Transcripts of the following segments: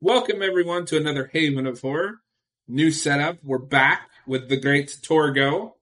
Welcome everyone to another Haven of Horror. New setup. We're back with the great Torgo.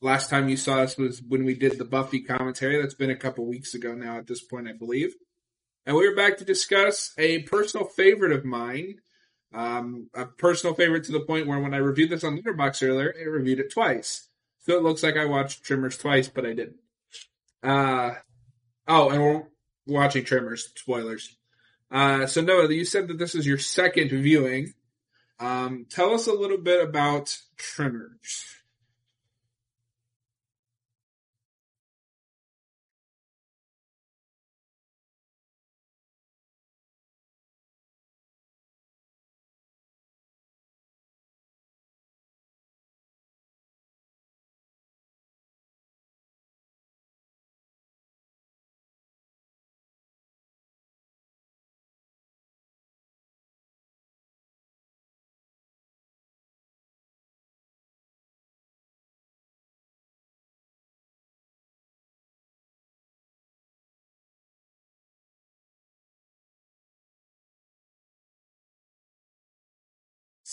Last time you saw us was when we did the Buffy commentary. That's been a couple weeks ago now at this point, I believe. And we are back to discuss a personal favorite of mine. Um, a personal favorite to the point where when I reviewed this on Letterboxd earlier, I reviewed it twice. So it looks like I watched Tremors twice, but I didn't. Uh, oh, and we're watching Tremors. Spoilers. Uh, so Noah, you said that this is your second viewing. Um, tell us a little bit about Tremors.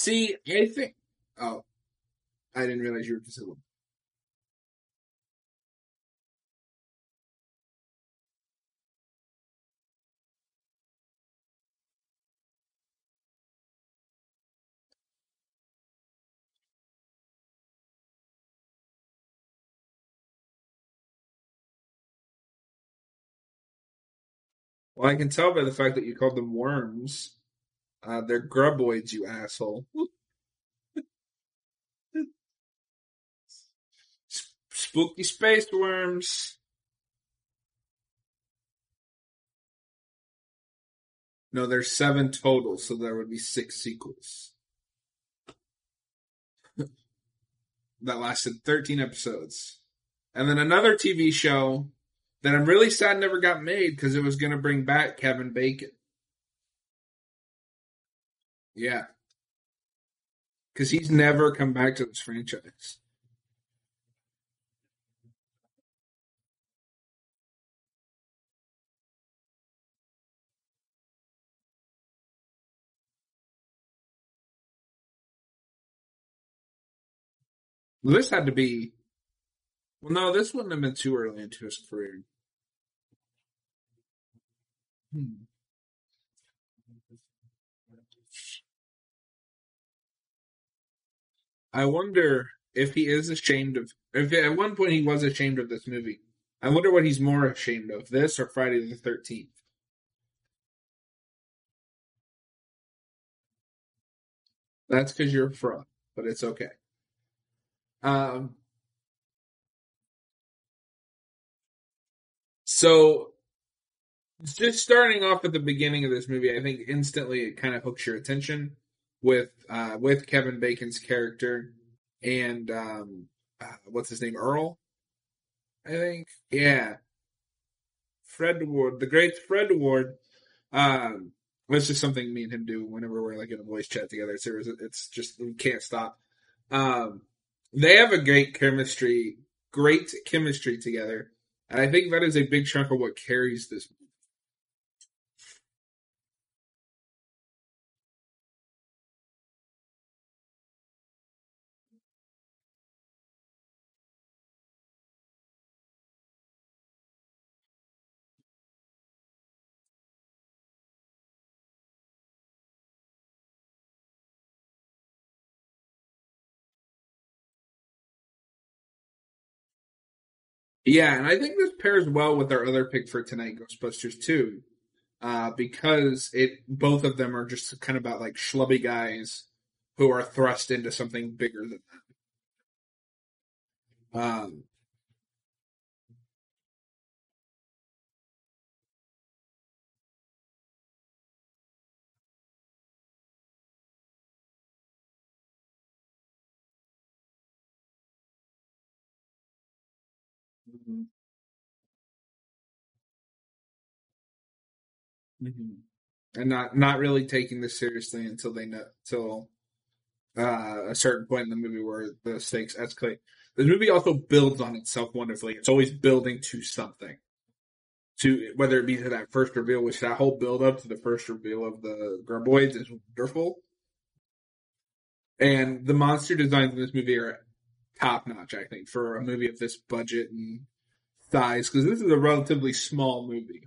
See, I think. Oh, I didn't realize you were considered. Well, I can tell by the fact that you called them worms. Uh, they're Graboids, you asshole. Spooky space worms. No, there's seven total, so there would be six sequels. that lasted 13 episodes. And then another TV show that I'm really sad never got made because it was going to bring back Kevin Bacon. Yeah. Because he's never come back to this franchise. This had to be. Well, no, this wouldn't have been too early into his career. Hmm. I wonder if he is ashamed of. If at one point he was ashamed of this movie. I wonder what he's more ashamed of, this or Friday the Thirteenth. That's because you're a fraud, but it's okay. Um. So, just starting off at the beginning of this movie, I think instantly it kind of hooks your attention with uh, with Kevin Bacon's character and um, uh, what's his name, Earl. I think, yeah, Fred Ward, the great Fred Ward. Um, it's just something me and him do whenever we're like in a voice chat together. It's, it's just we can't stop. Um, they have a great chemistry, great chemistry together, and I think that is a big chunk of what carries this Yeah, and I think this pairs well with our other pick for tonight, Ghostbusters 2, uh, because it both of them are just kind of about like schlubby guys who are thrust into something bigger than them. Um, mhm. and not not really taking this seriously until they know until uh, a certain point in the movie where the stakes escalate. The movie also builds on itself wonderfully. It's always building to something. to whether it be to that first reveal, which that whole build up to the first reveal of the Graboids is wonderful. And the monster designs in this movie are top notch, I think, for a movie of this budget and size, because this is a relatively small movie.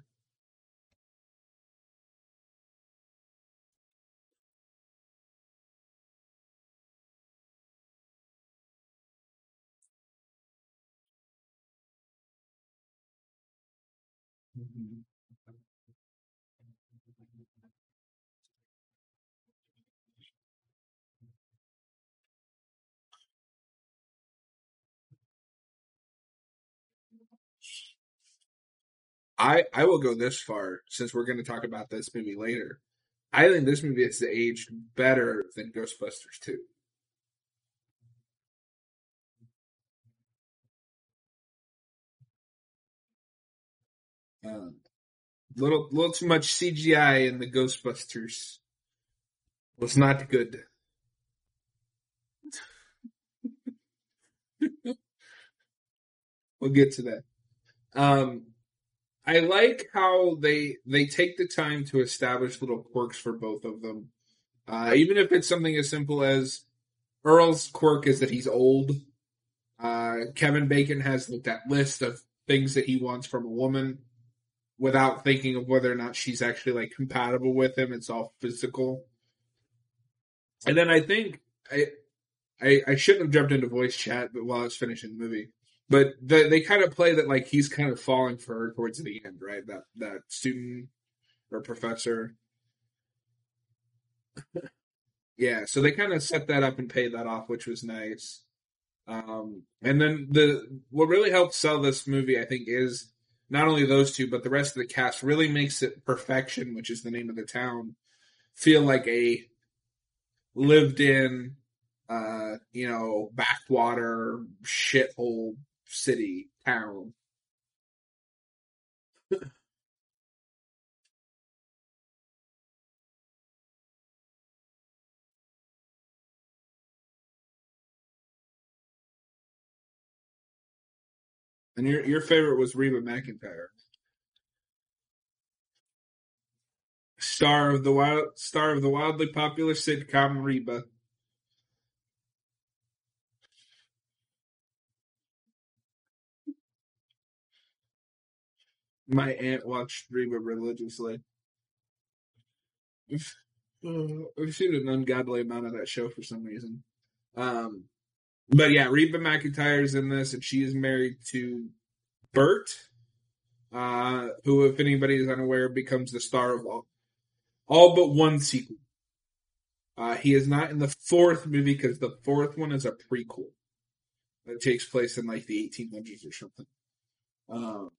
I I will go this far since we're going to talk about this movie later. I think this movie has aged better than Ghostbusters 2. Um, little little too much CGI in the Ghostbusters was not good. we'll get to that. Um, I like how they they take the time to establish little quirks for both of them, uh, even if it's something as simple as Earl's quirk is that he's old. Uh, Kevin Bacon has like that list of things that he wants from a woman without thinking of whether or not she's actually like compatible with him. It's all physical. And then I think I I, I shouldn't have jumped into voice chat, but while I was finishing the movie, but the, they kind of play that like he's kind of falling for her towards the end, right? That that student or professor. yeah, so they kind of set that up and paid that off, which was nice. Um, and then the what really helped sell this movie, I think, is not only those two, but the rest of the cast really makes it perfection, which is the name of the town, feel like a lived in, uh, you know, backwater shithole city, town. and your your favorite was Reba McEntire, Star of the wild star of the wildly popular sitcom Reba. My aunt watched Reba religiously. We've, uh, seen an ungodly amount of that show for some reason. Um, but yeah, Reba McEntire's in this, and she is married to Bert, uh, who, if anybody is unaware, becomes the star of all, all but one sequel. Uh, he is not in the fourth movie because the fourth one is a prequel that takes place in like the 1800s or something. Um,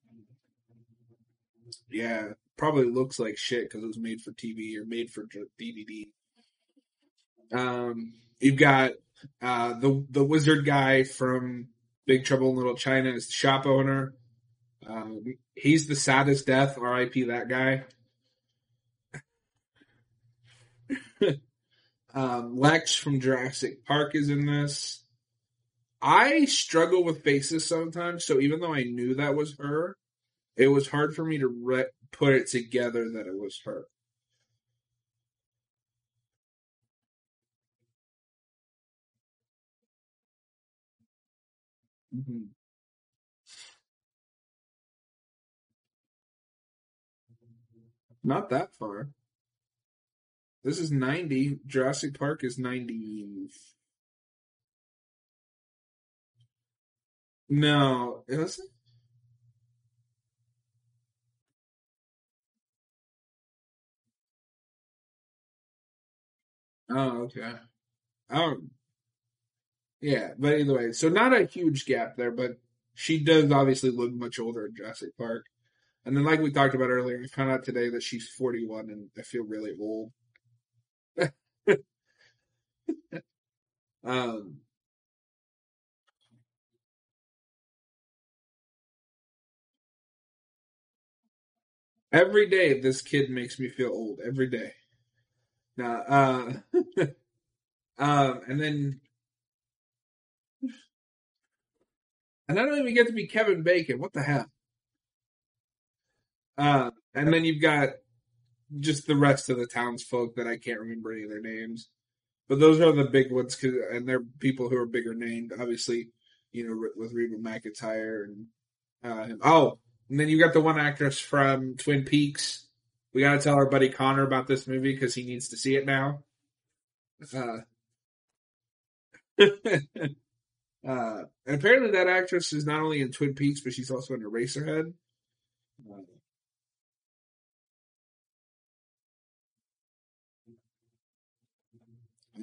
yeah, probably looks like shit because it was made for TV or made for DVD. Um, you've got uh, the the wizard guy from Big Trouble in Little China is the shop owner. Um, he's the saddest death. R.I.P. That guy. um, Lex from Jurassic Park is in this. I struggle with faces sometimes, so even though I knew that was her, it was hard for me to re- put it together that it was her. Mm-hmm. Not that far. This is 90. Jurassic Park is 90. No, is it? Oh, okay. Um, yeah, but either way, so not a huge gap there, but she does obviously look much older in Jurassic Park. And then, like we talked about earlier, I found out today that she's 41, and I feel really old. um, every day, this kid makes me feel old. Every day. Now, uh, um, and then, and I don't even get to be Kevin Bacon. What the hell? Uh, and then you've got just the rest of the townsfolk that I can't remember any of their names. But those are the big ones, cause, and they're people who are bigger named. Obviously, you know, with Reba McEntire and uh, oh, and then you got the one actress from Twin Peaks. We got to tell our buddy Connor about this movie because he needs to see it now. Uh, uh, and apparently, that actress is not only in Twin Peaks, but she's also in Eraserhead. Uh,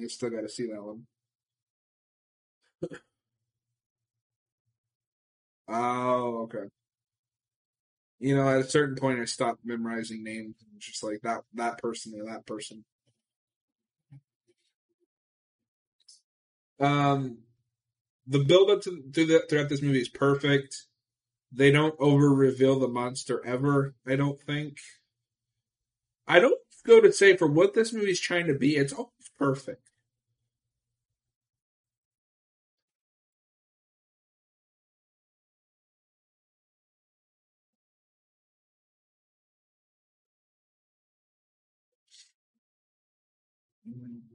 I still got to see that one. oh, okay. You know, at a certain point, I stopped memorizing names. And Just like that, that person or that person. Um, the build up to, to the, throughout this movie is perfect. They don't over reveal the monster ever. I don't think. I don't go to say for what this movie is trying to be. It's almost perfect. Mm-hmm.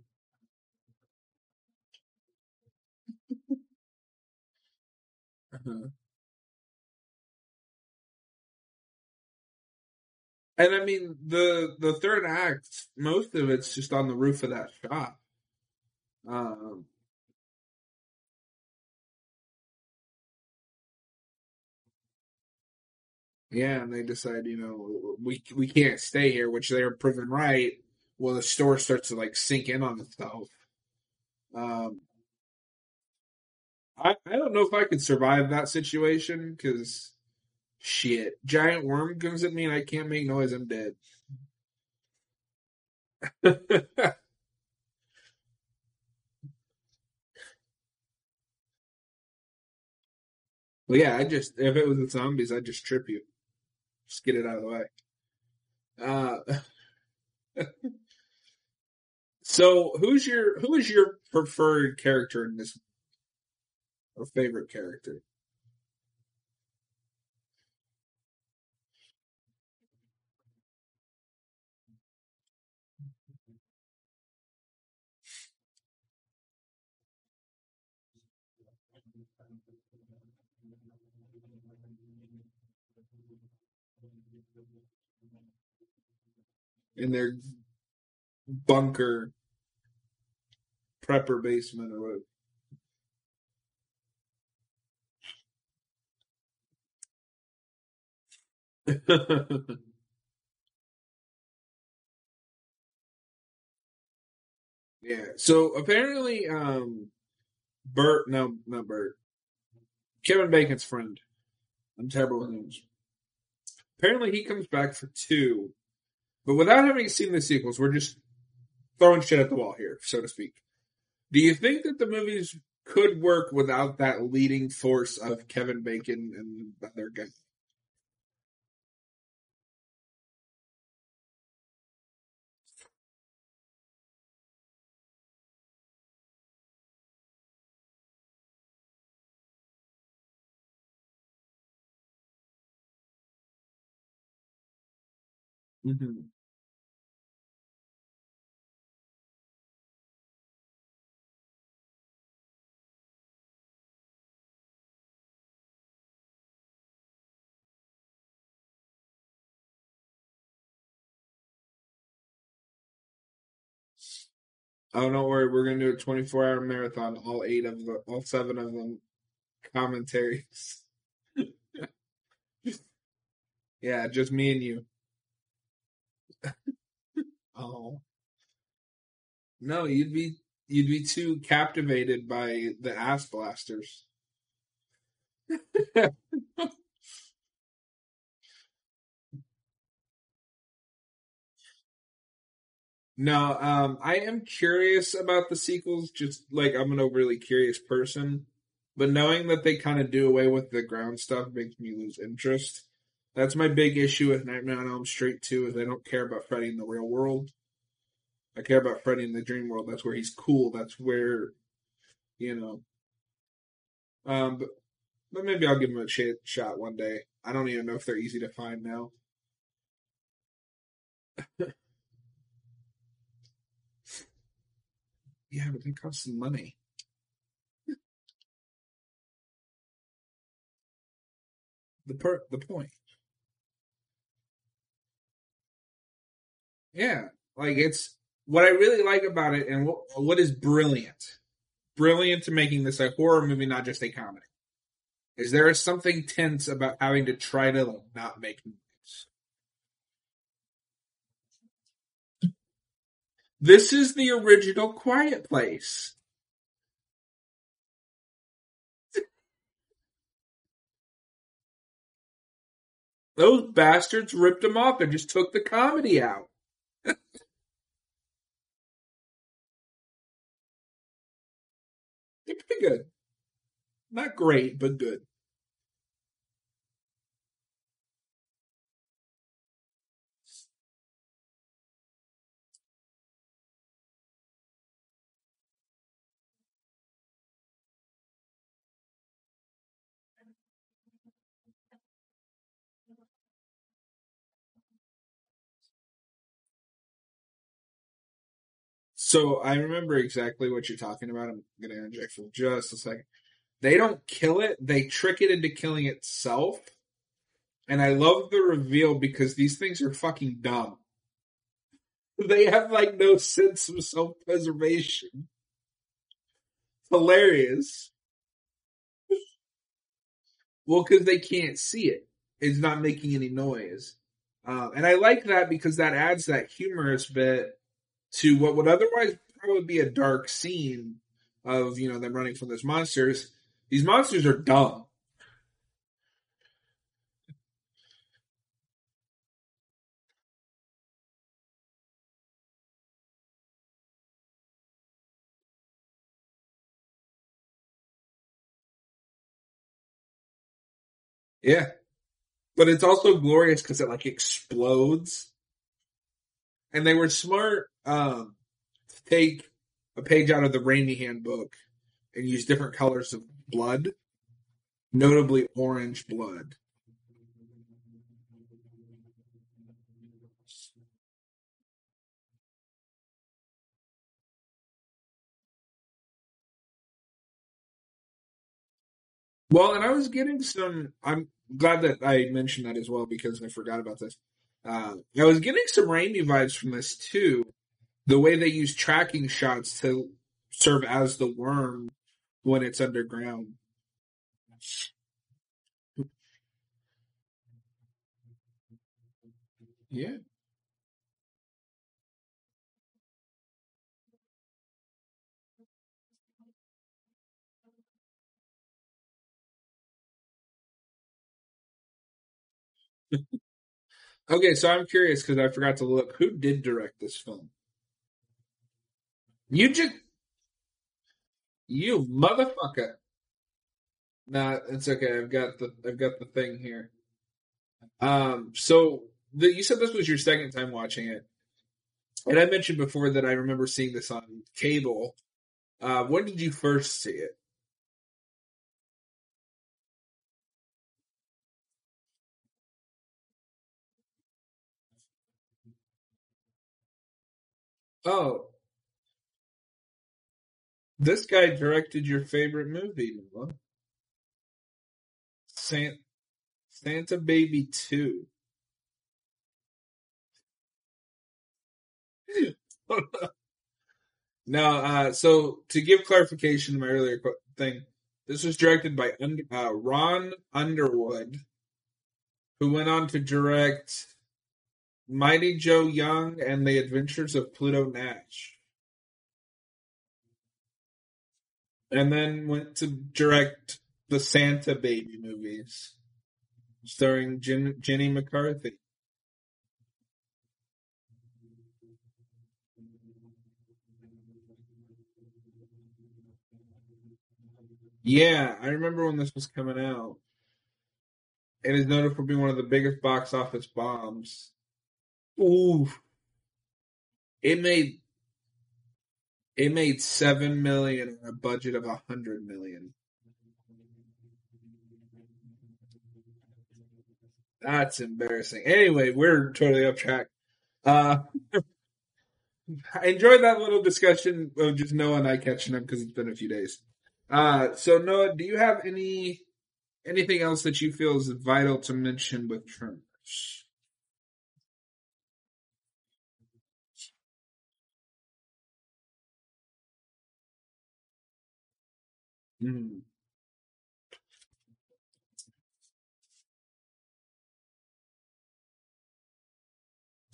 Uh-huh. And I mean the the third act, most of it's just on the roof of that shop. Um, yeah, and they decide, you know, we we can't stay here, which they're proven right. Well, the store starts to like sink in on itself. Um, I I don't know if I could survive that situation because shit, giant worm comes at me and I can't make noise. I'm dead. Well, yeah, I just if it was the zombies, I'd just trip you, just get it out of the way. Uh, so who's your who is your preferred character in this, or favorite character? In their bunker, prepper basement, or whatever. yeah. So apparently, um, Bert, no, not Bert, Kevin Bacon's friend. I'm terrible with names. Apparently, he comes back for two, but without having seen the sequels, we're just throwing shit at the wall here, so to speak. Do you think that the movies could work without that leading force of Kevin Bacon and the other guy? Hmm Oh, don't worry, we're gonna do a 24 hour marathon. All eight of the, all seven of them commentaries. yeah, just me and you. Oh no, you'd be you'd be too captivated by the ass blasters. No, um, I am curious about the sequels. Just like I'm an overly curious person, but knowing that they kind of do away with the ground stuff makes me lose interest. That's my big issue with Nightmare on Elm Street too. Is I don't care about Freddy in the real world. I care about Freddy in the dream world. That's where he's cool. That's where, you know. Um, but, but maybe I'll give him a sh- shot one day. I don't even know if they're easy to find now. Yeah, but it costs some money. The per the point. Yeah, like it's what I really like about it, and what, what is brilliant, brilliant to making this a horror movie, not just a comedy. Is there is something tense about having to try to like, not make noise. This is the original Quiet Place. Those bastards ripped them off and just took the comedy out. Pretty good. Not great, but good. So I remember exactly what you're talking about. I'm going to interject for just a second. They don't kill it, they trick it into killing itself. And I love the reveal because these things are fucking dumb. They have like no sense of self preservation. Hilarious. Well, because they can't see it. It's not making any noise. Uh, and I like that because that adds that humorous bit to what would otherwise probably be a dark scene of, you know, them running from those monsters. These monsters are dumb. Yeah. But it's also glorious because it like explodes. And they were smart um, to take a page out of the Raimi handbook and use different colors of blood, notably orange blood. Well, and I was getting some. I'm glad that I mentioned that as well because I forgot about this. Uh, I was getting some Raimi vibes from this too. The way they use tracking shots to serve as the worm when it's underground. Yeah. Okay, so I'm curious because I forgot to look. Who did direct this film? You just, you motherfucker. Nah, it's okay. I've got the, I've got the thing here. Um, so the, you said this was your second time watching it, and I mentioned before that I remember seeing this on cable. Uh, when did you first see it? Oh, this guy directed your favorite movie, Noah. Santa, Santa Baby 2. now, uh, so to give clarification to my earlier thing, this was directed by uh, Ron Underwood, who went on to direct Mighty Joe Young and The Adventures of Pluto Nash. And then went to direct the Santa Baby movies, starring Jen- Jenny McCarthy. Yeah, I remember when this was coming out. It is noted for being one of the biggest box office bombs. Ooh, it made it made seven million on a budget of a hundred million. That's embarrassing. Anyway, we're totally off track. Uh, I enjoyed that little discussion of just Noah and I catching up because it's been a few days. Uh, so Noah, do you have any anything else that you feel is vital to mention with Tremors? Mm.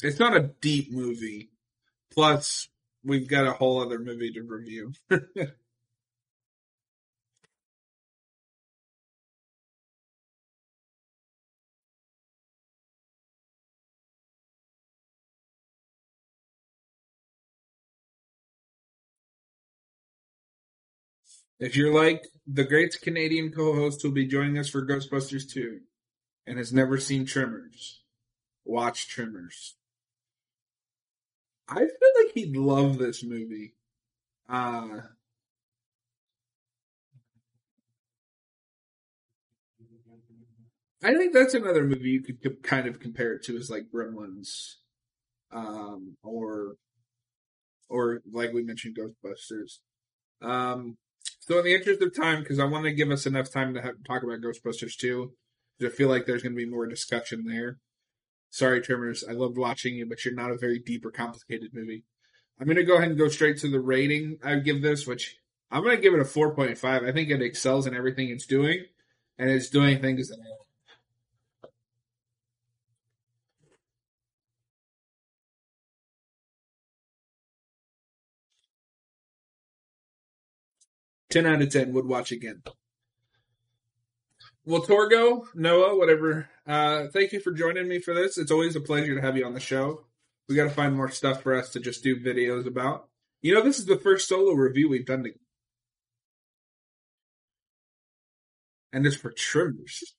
It's not a deep movie. Plus, we've got a whole other movie to review. if you're like the great Canadian co-host who'll be joining us for Ghostbusters 2 and has never seen Tremors, watch Tremors. I feel like he'd love this movie. Uh, I think that's another movie you could co- kind of compare it to as like Gremlins, um, or or like we mentioned, Ghostbusters. Um, so in the interest of time, because I want to give us enough time to have, talk about Ghostbusters 2, because I feel like there's going to be more discussion there. Sorry, Tremors, I loved watching you, but you're not a very deep or complicated movie. I'm going to go ahead and go straight to the rating I give this, which I'm going to give it a 4.5. I think it excels in everything it's doing, and it's doing things that Ten out of ten would watch again. Well, Torgo, Noah, whatever. Uh, thank you for joining me for this. It's always a pleasure to have you on the show. We got to find more stuff for us to just do videos about. You know, this is the first solo review we've done together. And it's for Tremors.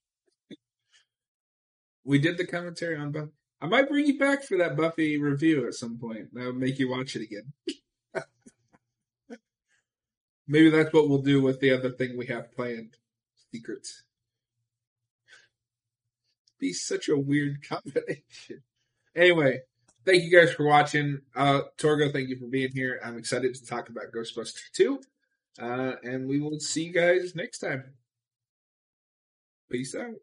we did the commentary on Buffy. I might bring you back for that Buffy review at some point. That would make you watch it again. Maybe that's what we'll do with the other thing we have planned. Secrets. Be such a weird combination. Anyway, thank you guys for watching. Uh, Torgo, thank you for being here. I'm excited to talk about Ghostbusters 2. Uh, and we will see you guys next time. Peace out.